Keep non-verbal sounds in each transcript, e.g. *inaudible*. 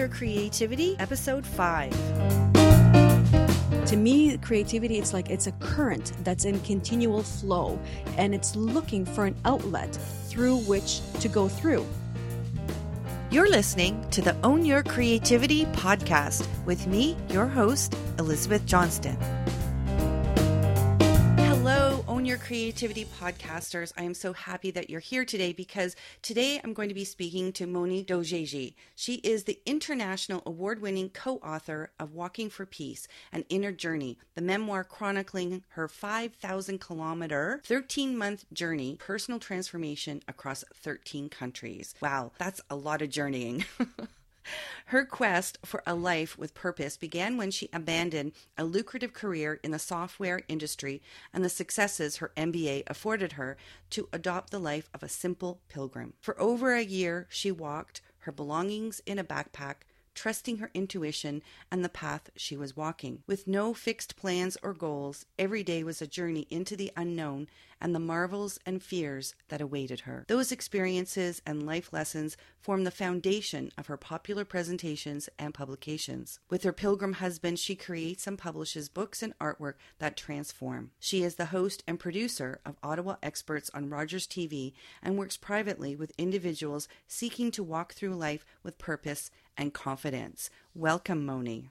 Your Creativity, Episode 5. To me, creativity, it's like it's a current that's in continual flow and it's looking for an outlet through which to go through. You're listening to the Own Your Creativity podcast with me, your host, Elizabeth Johnston. Own Your Creativity podcasters. I am so happy that you're here today because today I'm going to be speaking to Moni Dojeji. She is the international award winning co author of Walking for Peace An Inner Journey, the memoir chronicling her 5,000 kilometer, 13 month journey, personal transformation across 13 countries. Wow, that's a lot of journeying. *laughs* Her quest for a life with purpose began when she abandoned a lucrative career in the software industry and the successes her MBA afforded her to adopt the life of a simple pilgrim. For over a year, she walked her belongings in a backpack, trusting her intuition and the path she was walking. With no fixed plans or goals, every day was a journey into the unknown and the marvels and fears that awaited her. Those experiences and life lessons form the foundation of her popular presentations and publications. With her pilgrim husband, she creates and publishes books and artwork that transform. She is the host and producer of Ottawa Experts on Rogers TV and works privately with individuals seeking to walk through life with purpose and confidence. Welcome, Moni.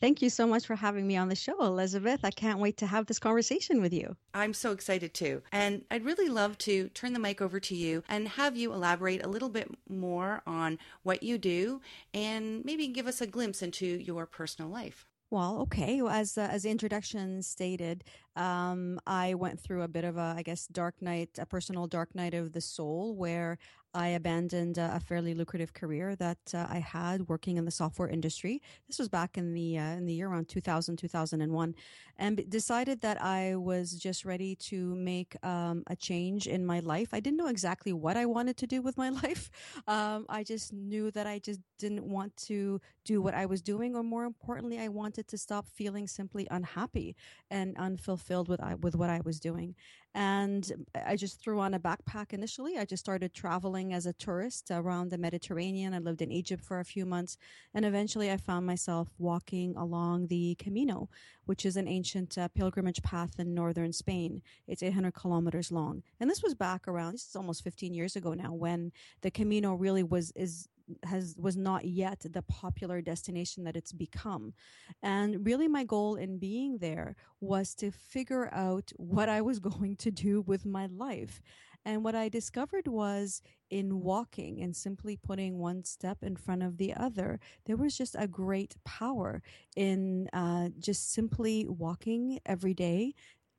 Thank you so much for having me on the show, Elizabeth. I can't wait to have this conversation with you. I'm so excited too. And I'd really love to turn the mic over to you and have you elaborate a little bit more on what you do and maybe give us a glimpse into your personal life. Well, okay. As uh, as the introduction stated, um, I went through a bit of a, I guess, dark night, a personal dark night of the soul, where I abandoned a fairly lucrative career that uh, I had working in the software industry. This was back in the uh, in the year around 2000 2001, and decided that I was just ready to make um, a change in my life. I didn't know exactly what I wanted to do with my *laughs* life. Um, I just knew that I just didn't want to do what I was doing, or more importantly, I wanted to stop feeling simply unhappy and unfulfilled with I, with what I was doing. And I just threw on a backpack initially. I just started traveling as a tourist around the Mediterranean. I lived in Egypt for a few months. And eventually I found myself walking along the Camino, which is an ancient uh, pilgrimage path in northern Spain. It's 800 kilometers long. And this was back around, this is almost 15 years ago now, when the Camino really was, is, has was not yet the popular destination that it's become. And really my goal in being there was to figure out what i was *laughs* going to do with my life. And what i discovered was in walking and simply putting one step in front of the other there was just a great power in uh, just simply walking every day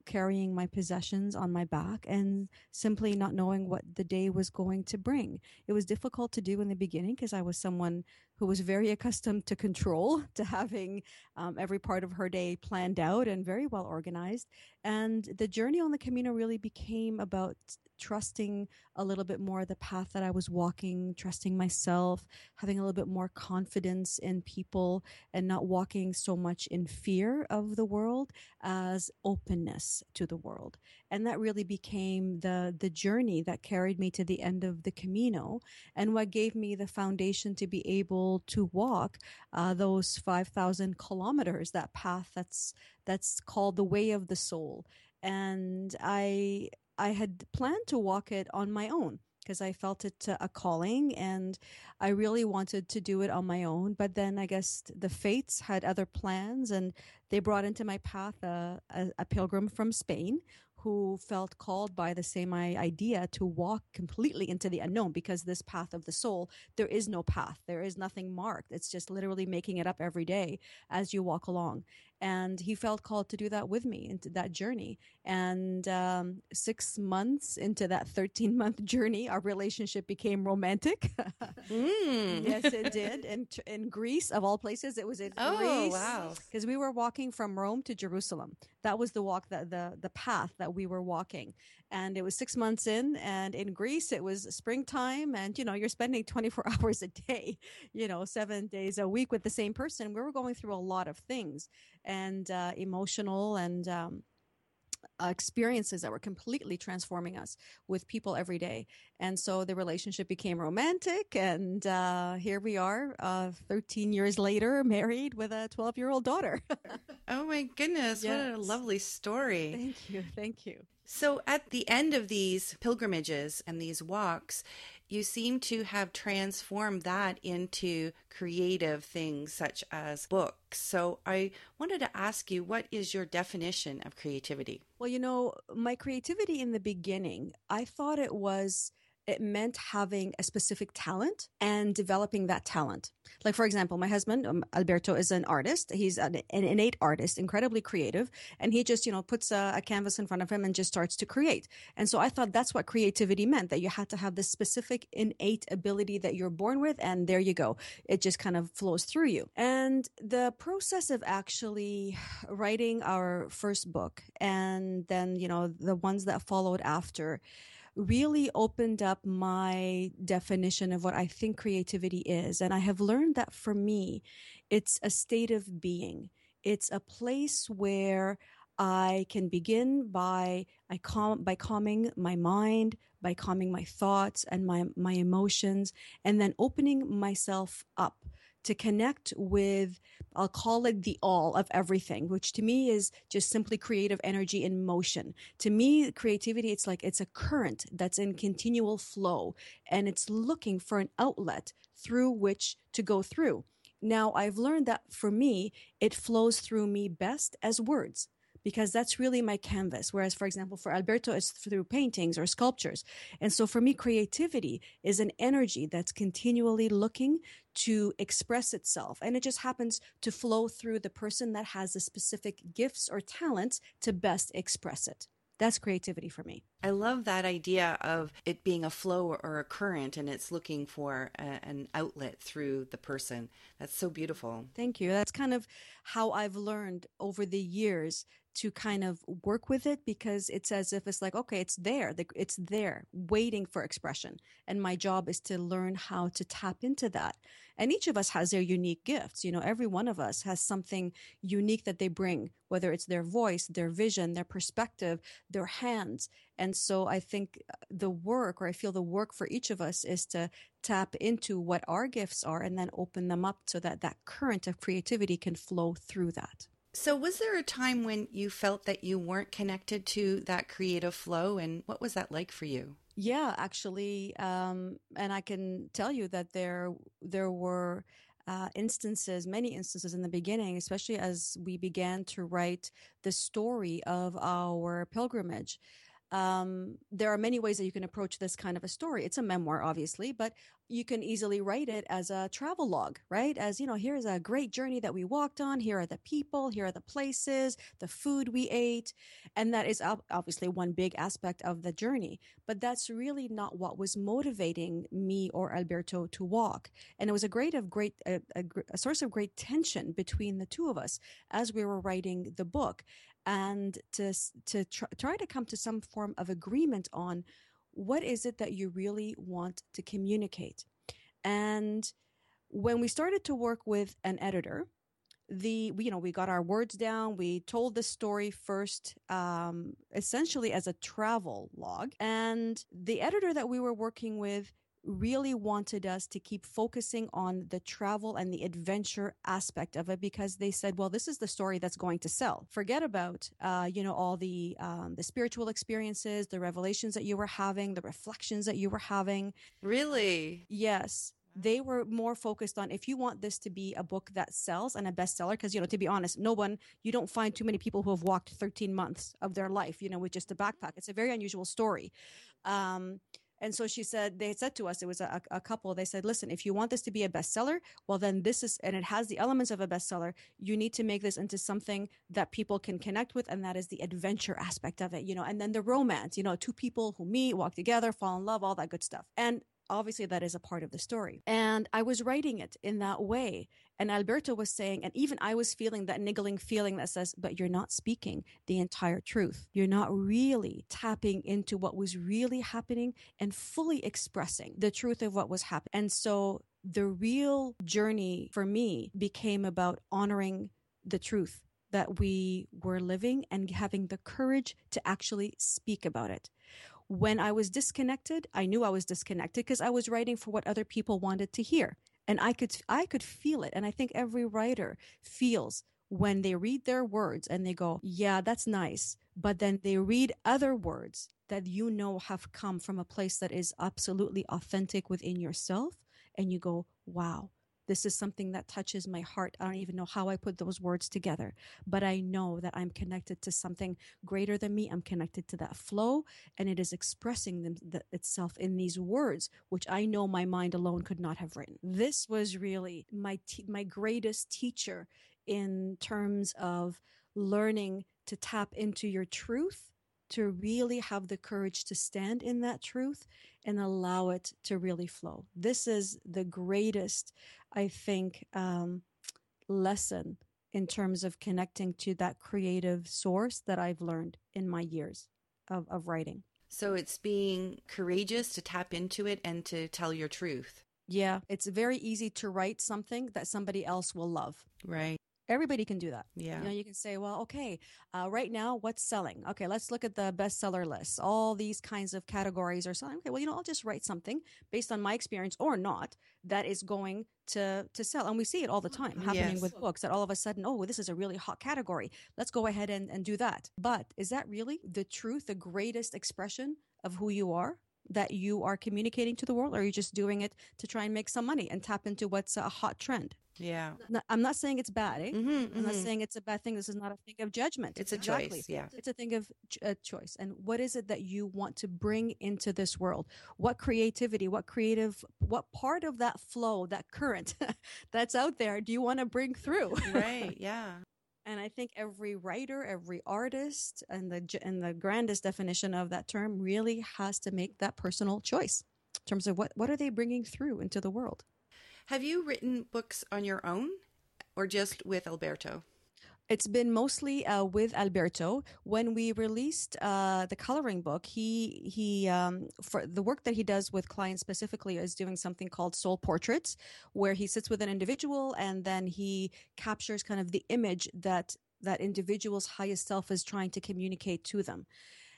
carrying my possessions on my back and simply not knowing what the day was going to bring. It was difficult to do in the beginning because I was someone who was very accustomed to control, *laughs* to having um, every part of her day planned out and very well organized. And the journey on the Camino really became about trusting a little bit more the path that I was walking, trusting myself, having a little bit more confidence in people, and not walking so much in fear of the world as openness to the world. And that really became the the journey that carried me to the end of the Camino, and what gave me the foundation to be able to walk uh, those five thousand kilometers, that path that's that's called the Way of the Soul. And I I had planned to walk it on my own because I felt it a calling and I really wanted to do it on my own. But then I guess the fates had other plans and they brought into my path a, a, a pilgrim from Spain who felt called by the same idea to walk completely into the unknown because this path of the soul, there is no path. There is nothing marked. It's just literally making it up every day as you walk along and he felt called to do that with me into that journey. And um, six months into that 13 month *laughs* journey our relationship became romantic. Mm. yes it *laughs* did. In, in greece of all places it was in oh, greece wow. because we were walking from rome to jerusalem. That was the walk that the the path that we were walking and it was six months in and in greece it was springtime and you know you're spending 24 *laughs* hours a day you know seven days a week with the same person we were going through a lot of things and uh, emotional and um, experiences that were completely transforming us with people every day. And so the relationship became romantic. And uh, here we are, uh, 13 years later, married with a 12 year old daughter. *laughs* oh my goodness. Yes. What a lovely story. Thank you. Thank you. So at the end of these pilgrimages and these walks, you seem to have transformed that into creative things such as books. So I wanted to ask you, what is your definition of creativity? Well, you know, my creativity in the beginning, I thought it was it meant having a specific talent and developing that talent. Like, for example, my husband, um, Alberto, is an artist. He's an, an, innate artist, incredibly creative. And he just, you know, puts a, a, canvas in front of him and just starts to create. And so I thought that's what creativity meant, that you had to have this specific innate ability that you're born with. And there you go. It just kind of flows through you. And the process of actually writing our first book and then, you know, the ones that followed after, really opened up my definition of what I think creativity is. And I have learned that for me, it's a state of being. It's a place where I can begin by I calm by calming my mind, by calming my thoughts and my my emotions, and then opening myself up to connect with, I'll call it the all of everything, which to me is just simply creative energy in motion. To me, creativity, it's like it's a current that's in continual flow and it's looking for an outlet through which to go through. Now, I've learned that for me, it flows through me best as words because that's really my canvas. Whereas, for example, for Alberto, it's through paintings or sculptures. And so for me, creativity is an energy that's continually looking to express itself. And it just happens to flow through the person that has the specific gifts or talents to best express it. That's creativity for me. I love that idea of it being a flow or a current and it's looking for a, an outlet through the person. That's so beautiful. Thank you. That's kind of how I've learned over the years to kind of work with it because it's as if it's like, okay, it's there. It's there waiting for expression. And my job is to learn how to tap into that. And each of us has their unique gifts. You know, every one of us has something unique that they bring, whether it's their voice, their vision, their perspective, their hands. And so I think uh, the work, or I feel the work for each of us is to tap into what our gifts are and then open them up so that that current of creativity can flow through that. So, was there a time when you felt that you weren't connected to that creative flow, and what was that like for you? Yeah, actually, um, and I can tell you that there there were uh, instances, many instances in the beginning, especially as we began to write the story of our pilgrimage um, there are many ways that you can approach this kind of a story. It's a memoir, obviously, but you can easily write it as a travel log, right? As, you know, here's a great journey that we walked on. Here are the people. Here are the places, the food we ate. And that is obviously one big aspect of the journey. But that's really not what was motivating me or Alberto to walk. And it was a great of great, a, a, a source of great tension between the two of us as we were writing the book and to to try, try to come to some form of agreement on what is it that you really want to communicate. And when we started to work with an editor, the you know we got our words down we told the story first um, essentially as a travel log and the editor that we were working with really wanted us to keep focusing on the travel and the adventure aspect of it because they said, well, this is the story that's going to sell. Forget about, uh, you know, all the um, the spiritual experiences, the revelations that you were having, the reflections that you were having. Really? Yes they were more focused on if you want this to be a book that sells and a bestseller because you know to be honest no one you don't find too many people who have walked 13 months of their life you know with just a backpack it's a very unusual story um, and so she said, they said to us, it was a, a, couple, they said, listen, if you want this to be a bestseller, well, then this is, and it has the elements of a bestseller, you need to make this into something that people can connect with. And that is the adventure aspect of it, you know, and then the romance, you know, two people who meet, walk together, fall in love, all that good stuff. And obviously that is a part of the story. And I was writing it in that way. And Alberto was saying, and even I was feeling that niggling feeling that says, but you're not speaking the entire truth. You're not really tapping into what was really happening and fully expressing the truth of what was happening. And so the real journey for me became about honoring the truth that we were living and having the courage to actually speak about it. When I was disconnected, I knew I was disconnected because I was writing for what other people wanted to hear. And I could I could feel it. And I think every writer feels when they read their words and they go, "Yeah, that's nice." But then they read other words that you know have come from a place that is absolutely authentic within yourself and you go, "Wow, this is something that touches my heart. I don't even know how I put those words together, but I know that I'm connected to something greater than me. I'm connected to that flow, and it is expressing them, the, itself in these words, which I know my mind alone could not have written. This was really my my greatest teacher in terms of learning to tap into your truth to really have the courage to stand in that truth and allow it to really flow. This is the greatest I think, um, lesson in terms of connecting to that creative source that I've learned in my years of, of writing. So it's being courageous to tap into it and to tell your truth. Yeah, it's very easy to write something that somebody else will love. Right. Everybody can do that. Yeah. You know, you can say, well, okay, uh, right now, what's selling? Okay, let's look at the bestseller list. All these kinds of categories are selling. Okay, well, you know, I'll just write something based on my experience or not that is going to to sell. And we see it all the time happening Yes. with books that all of a sudden, oh, this is a really hot category. Let's go ahead and, and do that. But is that really the truth, the greatest expression of who you are? That you are communicating to the world, or are you just doing it to try and make some money and tap into what's a hot trend? Yeah. I'm not saying it's bad. Eh? hmm I'm not saying it's a bad thing. This is not a thing of judgment. It's a Exactly. choice. Yeah. It's a thing of ch- a choice. And what is it that you want to bring into this world? What creativity, what creative, what part of that flow, that current *laughs* that's out there do you want to bring through? Right. *laughs* Yeah. And I think every writer, every artist, and the and the grandest definition of that term really has to make that personal choice in terms of what what are they bringing through into the world. Have you written books on your own or just with Alberto? It's been mostly uh, with Alberto. When we released uh, the coloring book, he he um, for the work that he does with clients specifically is doing something called soul portraits, where he sits with an individual and then he captures kind of the image that that individual's highest self is trying to communicate to them.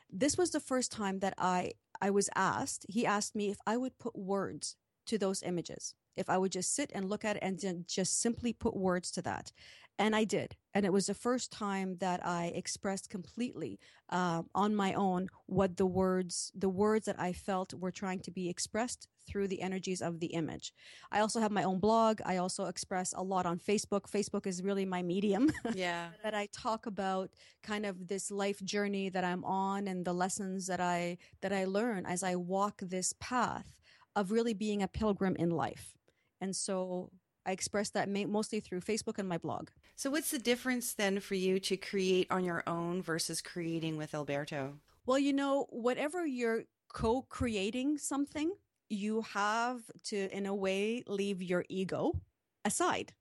This was the first time that I I was asked. He asked me if I would put words to those images. If I would just sit and look at it and ju- just simply put words to that. And I did. And it was the first time that I expressed completely uh, on my own what the words, the words that I felt were trying to be expressed through the energies of the image. I also have my own blog. I also express a lot on Facebook. Facebook is really my medium *laughs* Yeah. that I talk about kind of this life journey that I'm on and the lessons that I that I learn as I walk this path of really being a pilgrim in life. And so I express that mostly through Facebook and my blog. So, what's the difference then for you to create on your own versus creating with Alberto? Well, you know, whatever you're co-creating something, you have to in a way leave your ego aside.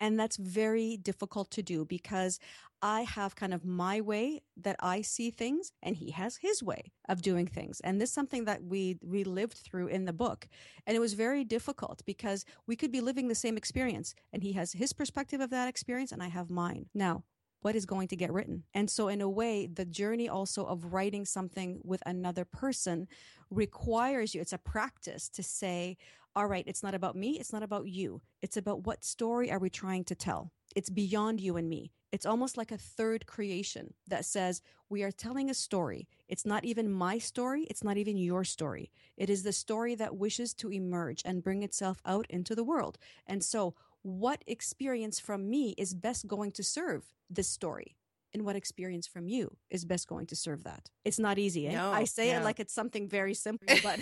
And that's very difficult to do because I have kind of my way that I see things and he has his way of doing things. And this is something that we we lived through in the book. And it was very difficult because we could be living the same experience and he has his perspective of that experience and I have mine. Now, what is going to get written? And so in a way, the journey also of writing something with another person requires you it's a practice to say all right, it's not about me, it's not about you. It's about what story are we trying to tell? It's beyond you and me. It's almost like a third creation that says, we are telling a story. It's not even my story, it's not even your story. It is the story that wishes to emerge and bring itself out into the world. And so, what experience from me is best going to serve this story? And what experience from you is best going to serve that? It's not easy. Eh? No, I say it like it's something very simple, *laughs* but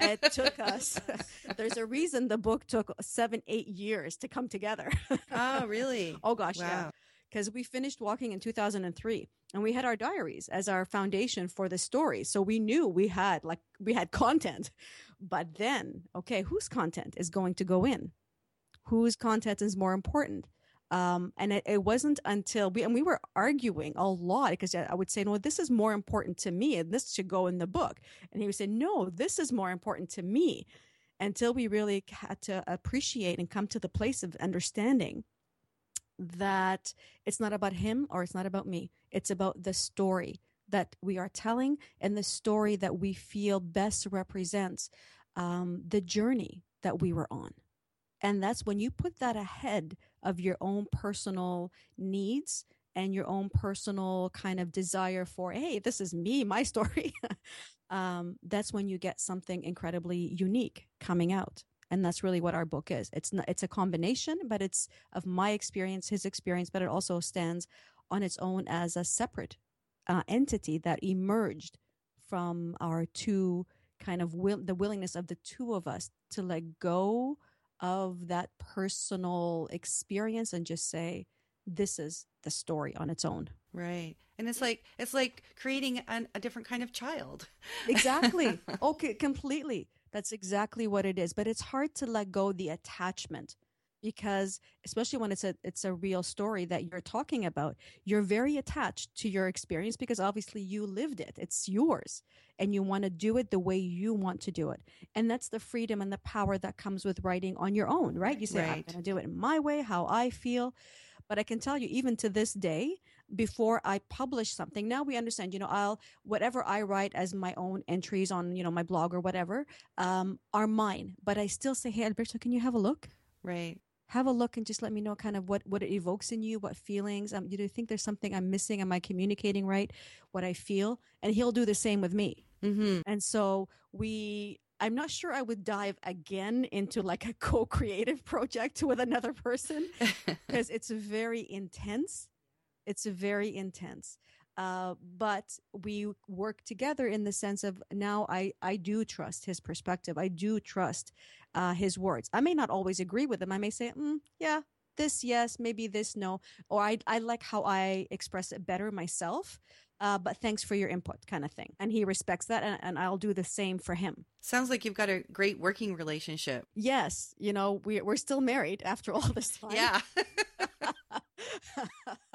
it took us. *laughs* There's a reason the book took seven, eight years to come together. Oh, *laughs* really? oh gosh, yeah. Because we finished walking in 2003, and we had our diaries as our foundation for the story. So we knew we had like we had content, but then okay, whose content is going to go in? Whose content is more important? Um, and it, it wasn't until we and we were arguing a lot because I would say, no, this is more important to me, and this should go in the book. And he would say, no, this is more important to me. Until we really had to appreciate and come to the place of understanding that it's not about him or it's not about me. It's about the story that we are telling and the story that we feel best represents um, the journey that we were on. And that's when you put that ahead of your own personal needs and your own personal kind of desire for, hey, this is me, *laughs* my story. um, that's when you get something incredibly unique coming out and that's really what our book is it's not, it's a combination but it's of my experience his experience but it also stands on its own as a separate uh, entity that emerged from our two kind of will the willingness of the two of us to let go of that personal experience and just say this is the story on its own. Right. And it's like it's like creating an, a different kind of child. *laughs* Exactly. Okay completely. That's exactly what it is. But it's hard to let go the attachment because especially when it's a it's a real story that you're talking about you're very attached to your experience because obviously you lived it it's yours and you want to do it the way you want to do it and that's the freedom and the power that comes with writing on your own right you say right. i'm going to do it my way how i feel but I can tell you, even to this day, before I publish something, now we understand, you know, I'll, whatever I write as my own entries on, you know, my blog or whatever, um, are mine. But I still say, hey, Alberto, can you have a look? Right. Have a look and just let me know kind of what, what it evokes in you, what feelings. Um, you do think there's something I'm missing? Am I communicating right? What I feel? And he'll do the same with me. Mm-hmm. And so we I'm not sure I would dive again into like a *laughs* co-creative project with another person *laughs* because it's very intense. It's very intense. Uh, but we work together in the sense of now I, I do trust his perspective. I do trust uh, his words. I may not always agree with him. I may say, mm, yeah, this yes, maybe this no, or I, I like how I express it better myself uh, but thanks for your input kind of thing. And he respects that, and, and I'll do the same for him. Sounds like you've got a great working relationship. Yes. You know, we, we're still married after all this time. Yeah. *laughs* *laughs*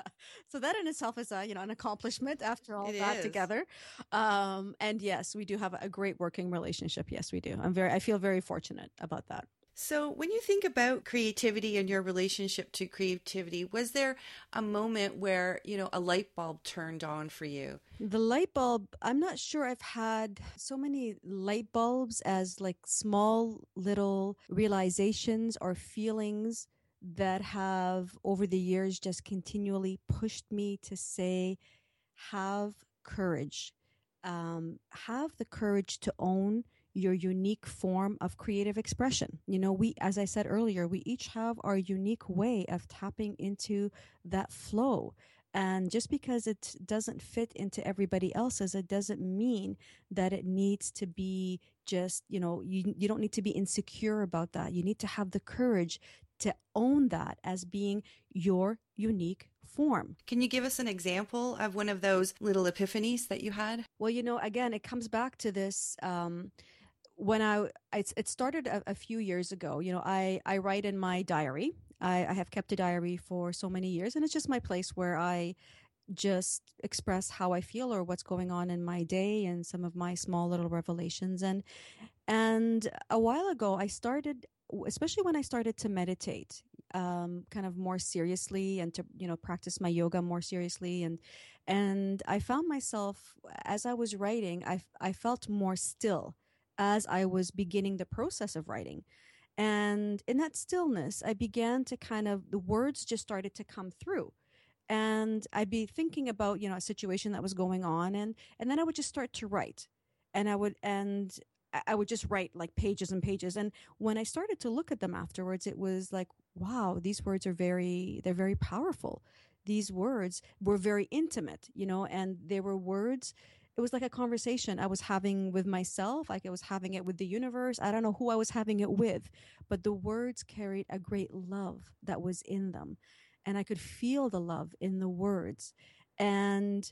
so that in itself is a you know an accomplishment after all it that is. together um, and yes we do have a great working relationship yes we do i'm very i feel very fortunate about that so, when you think about creativity and your relationship to creativity, was there a moment where, you know, a light bulb turned on for you? The light bulb, I'm not sure I've had so many light bulbs as like small little realizations or feelings that have over the years just continually pushed me to say, have courage. Um, have the courage to own your unique form of creative expression. You know, we, as I said earlier, we each have our unique way of tapping into that flow. And just because it doesn't fit into everybody else's, it doesn't mean that it needs to be just, you know, you, you don't need to be insecure about that. You need to have the courage to own that as being your unique form. Can you give us an example of one of those little epiphanies that you had? Well, you know, again, it comes back to this. Um, when I, it started a, a, few years ago. You know, I, I write in my diary. I, I have kept a diary for so many years, and it's just my place where I just express how I feel or what's going on in my day and some of my small little revelations. And and a while ago, I started, especially when I started to meditate, um, kind of more seriously and to you know practice my yoga more seriously and and I found myself as I was writing, I I felt more still as I was beginning the process of writing. And in that stillness, I began to kind of, the words just started to come through. And I'd be thinking about, you know, a situation that was going on. And, and then I would just start to write. And I would, and I would just write like pages and pages. And when I started to look at them afterwards, it was like, wow, these words are very, they're very powerful. These words were very intimate, you know, and they were words it was like a conversation I was having with myself, like I was having it with the universe. I don't know who I was having it with, but the words carried a great love that was in them. And I could feel the love in the words. And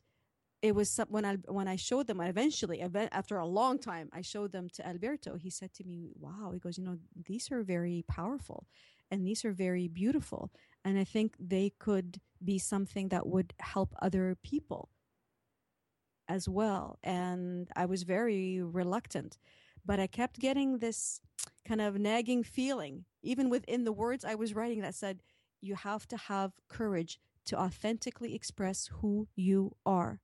it was some, when I when I showed them eventually after a long time I showed them to Alberto he said to me wow he goes you know these are very powerful and these are very beautiful and I think they could be something that would help other people as well. And I was very reluctant, but I kept getting this kind of nagging feeling, even within the words I was writing, that said, you have to have courage to authentically express who you are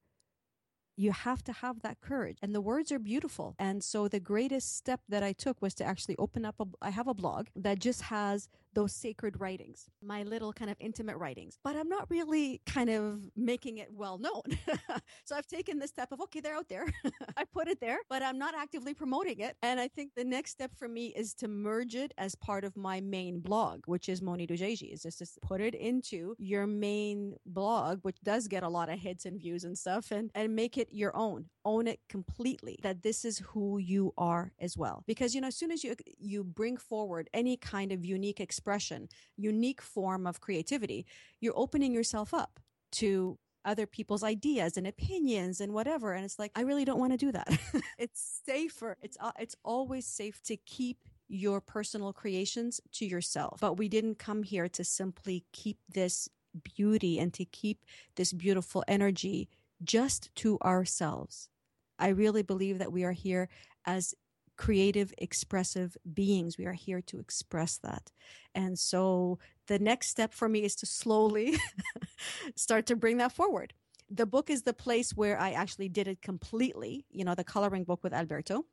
you have to have that courage and the words are beautiful and so the greatest step that i took was to actually open up a i have a blog that just has those sacred writings, my little kind of intimate writings. But I'm not really kind of making it well known. *laughs* so I've taken this step of, okay, they're out there. *laughs* I put it there, but I'm not actively promoting it. And I think the next step for me is to merge it as part of my main blog, which is Moni Dojeji, is just to put it into your main blog, which does get a lot of hits and views and stuff, and, and make it your own. Own it completely. That this is who you are as well. Because, you know, as soon as you, you bring forward any kind of unique expression expression, unique form of creativity, you're opening yourself up to other people's ideas and opinions and whatever and it's like I really don't want to do that. *laughs* it's safer. It's uh, it's always safe to keep your personal creations to yourself. But we didn't come here to simply keep this beauty and to keep this beautiful energy just to ourselves. I really believe that we are here as creative, expressive beings. We are here to express that. And so the next step for me is to slowly *laughs* start to bring that forward. The book is the place where I actually did it completely, you know, the coloring book with Alberto.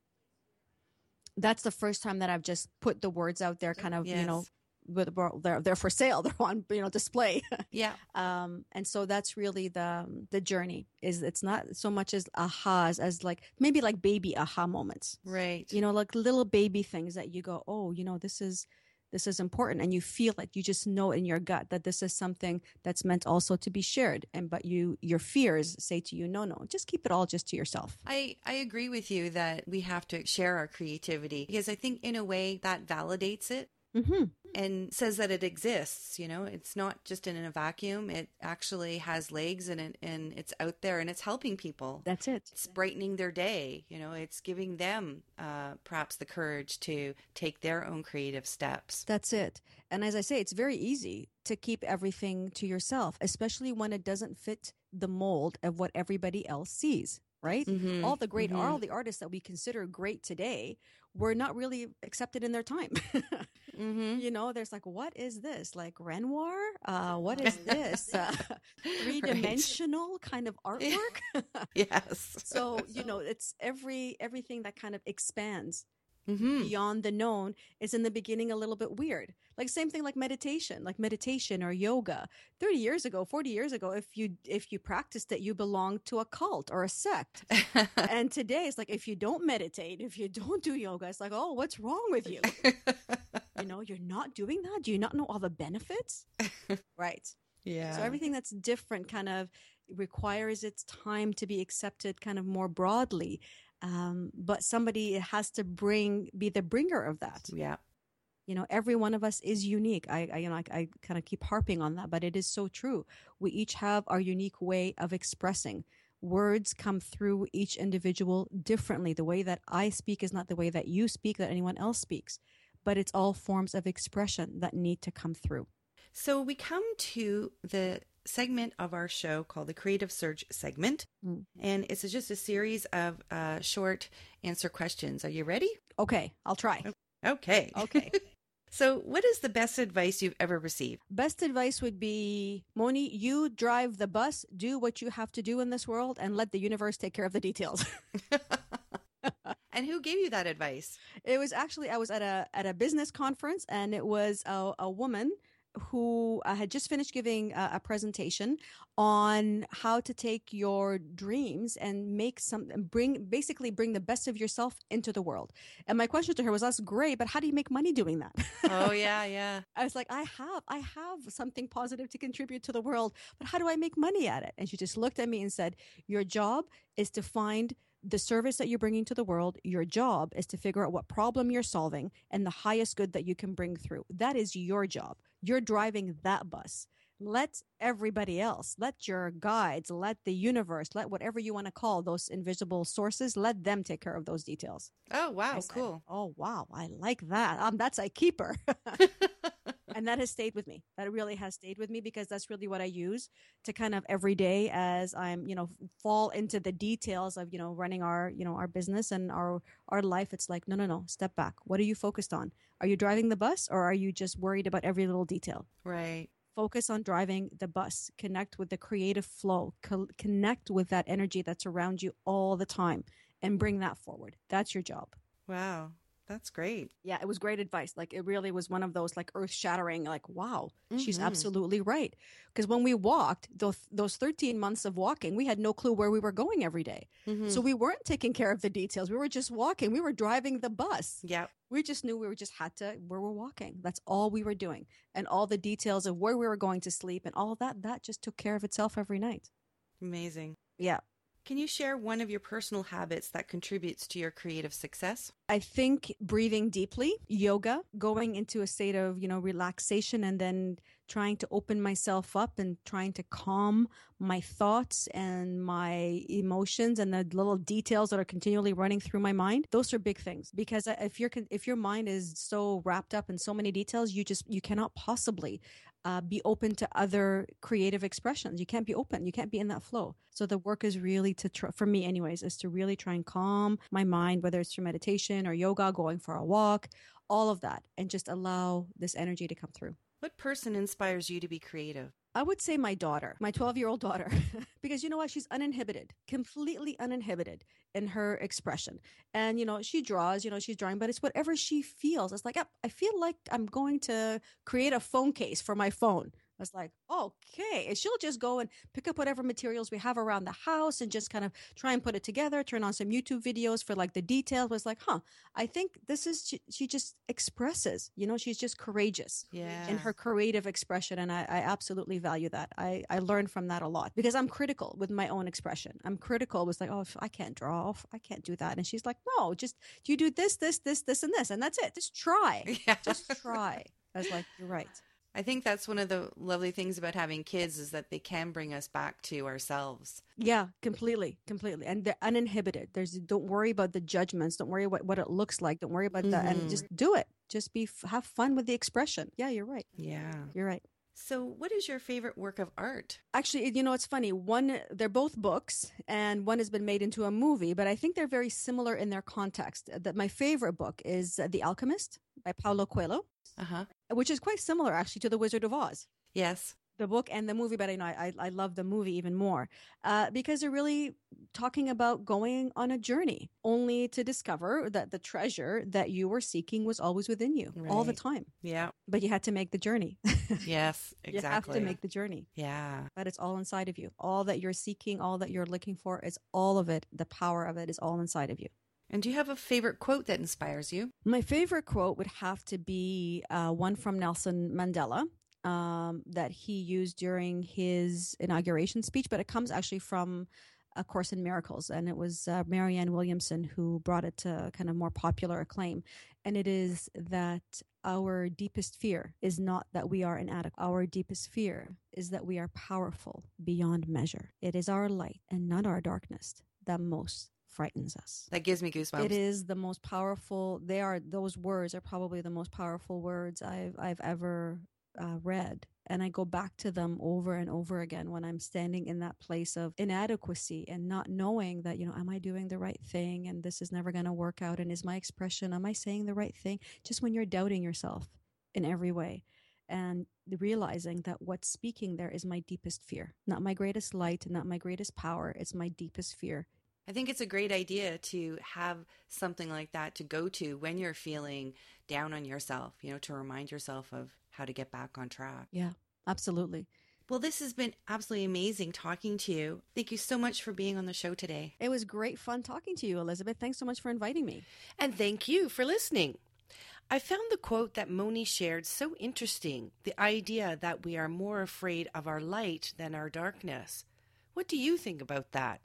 That's the first time that I've just put the words out there, kind of, yes. you know, they're they're for sale. *laughs* They're on you know display. Yeah. *laughs* Um and so that's really the the journey is it's not so much as ahas as like maybe like baby aha moments. Right. You know like little baby things that you go oh you know this is this is important. And you feel it. You just know in your gut that this is something that's meant also to be shared. And but you your fears say to you no no just keep it all just to yourself. I i agree with you that we have to share our creativity because i think in a way that validates it mm-hmm. and says that it exists. You know, it's not just in a vacuum. It actually has legs and it, and it's out there and it's helping people. That's it. It's brightening their day. You know, it's giving them uh, perhaps the courage to take their own creative steps. That's it. And as I say, it's very easy to keep everything to yourself, especially when it doesn't fit the mold of what everybody else sees right? Mm-hmm. All the great, mm-hmm. all the artists that we consider great today were not really accepted in their time. *laughs* mm-hmm. You know, there's like, what is this? Like Renoir? Uh, what is this? Uh, Three *laughs* dimensional right. kind of *laughs* artwork? *laughs* yes. so, you know, it's every, everything that kind of expands mm-hmm. beyond the known is in the beginning a little bit weird. Like same thing like meditation, like meditation or yoga. 30 years ago, 40 years ago, if you if you practiced it, you belonged to a cult or a sect. and today it's like if you don't meditate, if you don't do yoga, it's like, "Oh, what's wrong with you?" You know, you're not doing that? Do you not know all the benefits? *laughs* right. Yeah. So everything that's different kind of requires its time to be accepted kind of more broadly um, but somebody has to bring be the bringer of that yeah you know every one of us is unique i, I you know i, I kind of keep harping on that but it is so true we each have our unique way of expressing words come through each individual differently the way that i speak is not the way that you speak that anyone else speaks but it's all forms of expression that need to come through so we come to the segment of our show called the Creative Surge segment. Mm. And it's just a series of uh, short answer questions. Are you ready? Okay, I'll try. Okay. Okay. *laughs* so, what is the best advice you've ever received? Best advice would be Moni, you drive the bus, do what you have to do in this world, and let the universe take care of the details. *laughs* and who gave you that advice? It was actually I was at a at a business conference, and it was a, a woman who uh, had just finished giving a, a, presentation on how to take your dreams and make some bring basically bring the best of yourself into the world. And my question to her was that's great but how do you make money doing that? Oh *laughs* yeah yeah. I was like i have i have something positive to contribute to the world but how do i make money at it? And she just looked at me and said your job is to find the service that you're bringing to the world, your job is to figure out what problem you're solving and the highest good that you can bring through. That is your job. You're driving that bus. Let everybody else, let your guides, let the universe, let whatever you want to call those invisible sources, let them take care of those details. Oh, wow. Said, cool. Oh, wow. I like that. Um, that's a keeper. *laughs* and that has stayed with me. That really has stayed with me because that's really what I use to kind of every day as I'm, you know, fall into the details of, you know, running our, you know, our business and our our life. It's like, no, no, no, step back. What are you focused on? Are you driving the bus or are you just worried about every little detail? Right. focus on driving the bus connect with the creative flow co- connect with that energy that's around you all the time and bring that forward that's your job wow that's great. Yeah, it was great advice. Like it really was one of those like earth shattering. Like wow, mm-hmm. she's absolutely right. Because when we walked those those thirteen months of walking, we had no clue where we were going every day. Mm-hmm. So we weren't taking care of the details. We were just walking. We were driving the bus. Yeah, we just knew we were just had to where we're walking. That's all we were doing, and all the details of where we were going to sleep and all that that just took care of itself every night. Amazing. Yeah. Can you share one of your personal habits that contributes to your creative success? I think breathing deeply, yoga, going into a state of, you know, relaxation and then trying to open myself up and trying to calm my thoughts and my emotions and the little details that are continually running through my mind those are big things because uh, if your if your mind is so wrapped up in so many details you just you cannot possibly uh, be open to other creative expressions. You can't be open. You can't be in that flow. So the work is really to, tr- for me anyways, is to really try and calm my mind, whether it's through meditation or yoga, going for a walk, all of that, and just allow this energy to come through. What person inspires you to be creative? I would say my daughter, my 12 year old daughter, *laughs* because you know what? She's uninhibited, completely uninhibited in her expression. And, you know, she draws, you know, she's drawing, but it's whatever she feels. It's like, I feel like I'm going to create a phone case for my phone. I was like, okay. And she'll just go and pick up whatever materials we have around the house and just kind of try and put it together, turn on some YouTube videos for like the details. Was like, huh, I think this is, she, she, just expresses, you know, she's just courageous yeah. in her creative expression. And I, I absolutely value that. I, I learned from that a lot because I'm critical with my own expression. I'm critical. It was like, oh, I can't draw. I can't do that. And she's like, no, just you do this, this, this, this, and this. And that's it. Just try. *laughs* Yeah. Just try. I was like, you're right. I think that's one of the lovely things about having kids is that they can bring us back to ourselves. Yeah, completely, completely. And they're uninhibited. There's don't worry about the judgments. Don't worry what, what it looks like. Don't worry about mm-hmm. that and just do it. Just be have fun with the expression. Yeah, you're right. Yeah. You're right. So, what is your favorite work of art? Actually, you know, it's funny. One, they're both books, and one has been made into a movie, but I think they're very similar in their context. That my favorite book is The Alchemist by Paulo Coelho, uh-huh. which is quite similar actually to The Wizard of Oz. Yes the book and the movie, but I know I, I love the movie even more uh, because they're really talking about going on a journey only to discover that the treasure that you were seeking was always within you right. all the time. Yeah. But you had to make the journey. *laughs* yes, exactly. you have to make the journey. Yeah. But it's all inside of you. All that you're seeking, all that you're looking for is all of it. The power of it is all inside of you. And do you have a favorite quote that inspires you? My favorite quote would have to be uh, one from Nelson Mandela um, that he used during his inauguration speech, but it comes actually from A Course in Miracles, and it was uh, Marianne Williamson who brought it to kind of more popular acclaim. And it is that our deepest fear is not that we are inadequate. Our deepest fear is that we are powerful beyond measure. It is our light and not our darkness that most frightens us. That gives me goosebumps. It is the most powerful. They are those words are probably the most powerful words I've I've ever uh, read and I go back to them over and over again when I'm standing in that place of inadequacy and not knowing that, you know, am I doing the right thing and this is never going to work out? And is my expression, am I saying the right thing? Just when you're doubting yourself in every way and realizing that what's speaking there is my deepest fear, not my greatest light, not my greatest power. It's my deepest fear. I think it's a great idea to have something like that to go to when you're feeling down on yourself, you know, to remind yourself of how to get back on track. Yeah, absolutely. Well, this has been absolutely amazing talking to you. Thank you so much for being on the show today. It was great fun talking to you, Elizabeth. Thanks so much for inviting me. And thank you for listening. I found the quote that Moni shared so interesting the idea that we are more afraid of our light than our darkness. What do you think about that?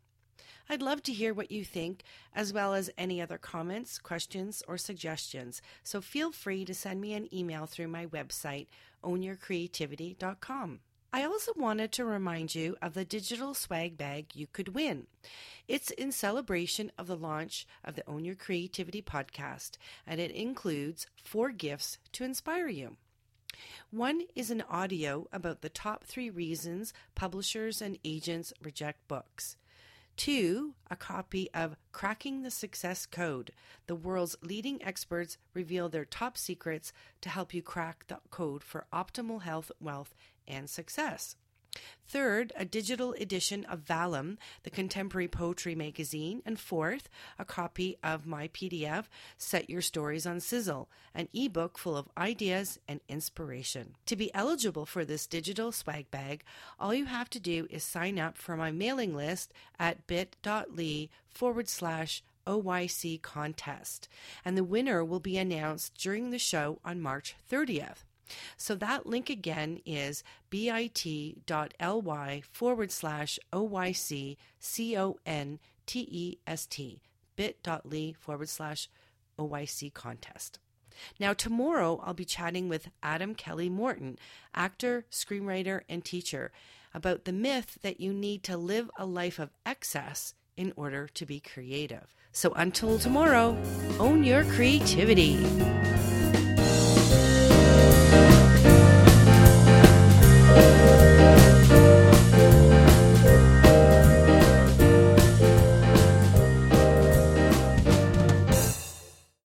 I'd love to hear what you think, as well as any other comments, questions, or suggestions. So feel free to send me an email through my website, ownyourcreativity.com. I also wanted to remind you of the digital swag bag you could win. It's in celebration of the launch of the Own Your Creativity podcast, and it includes four gifts to inspire you. One is an audio about the top three reasons publishers and agents reject books. Two, a copy of Cracking the Success Code. The world's leading experts reveal their top secrets to help you crack the code for optimal health, wealth, and success. Third, a digital edition of Vallum, the contemporary poetry magazine. And fourth, a copy of my PDF, Set Your Stories on Sizzle, an ebook full of ideas and inspiration. To be eligible for this digital swag bag, all you have to do is sign up for my mailing list at bit.ly forward slash OYC contest, and the winner will be announced during the show on March 30th. So that link again is bit.ly forward slash OYC C O N T E S T bit.ly forward slash OYC contest. Now, tomorrow I'll be chatting with Adam Kelly Morton, actor, screenwriter, and teacher, about the myth that you need to live a life of excess in order to be creative. So until tomorrow, own your creativity.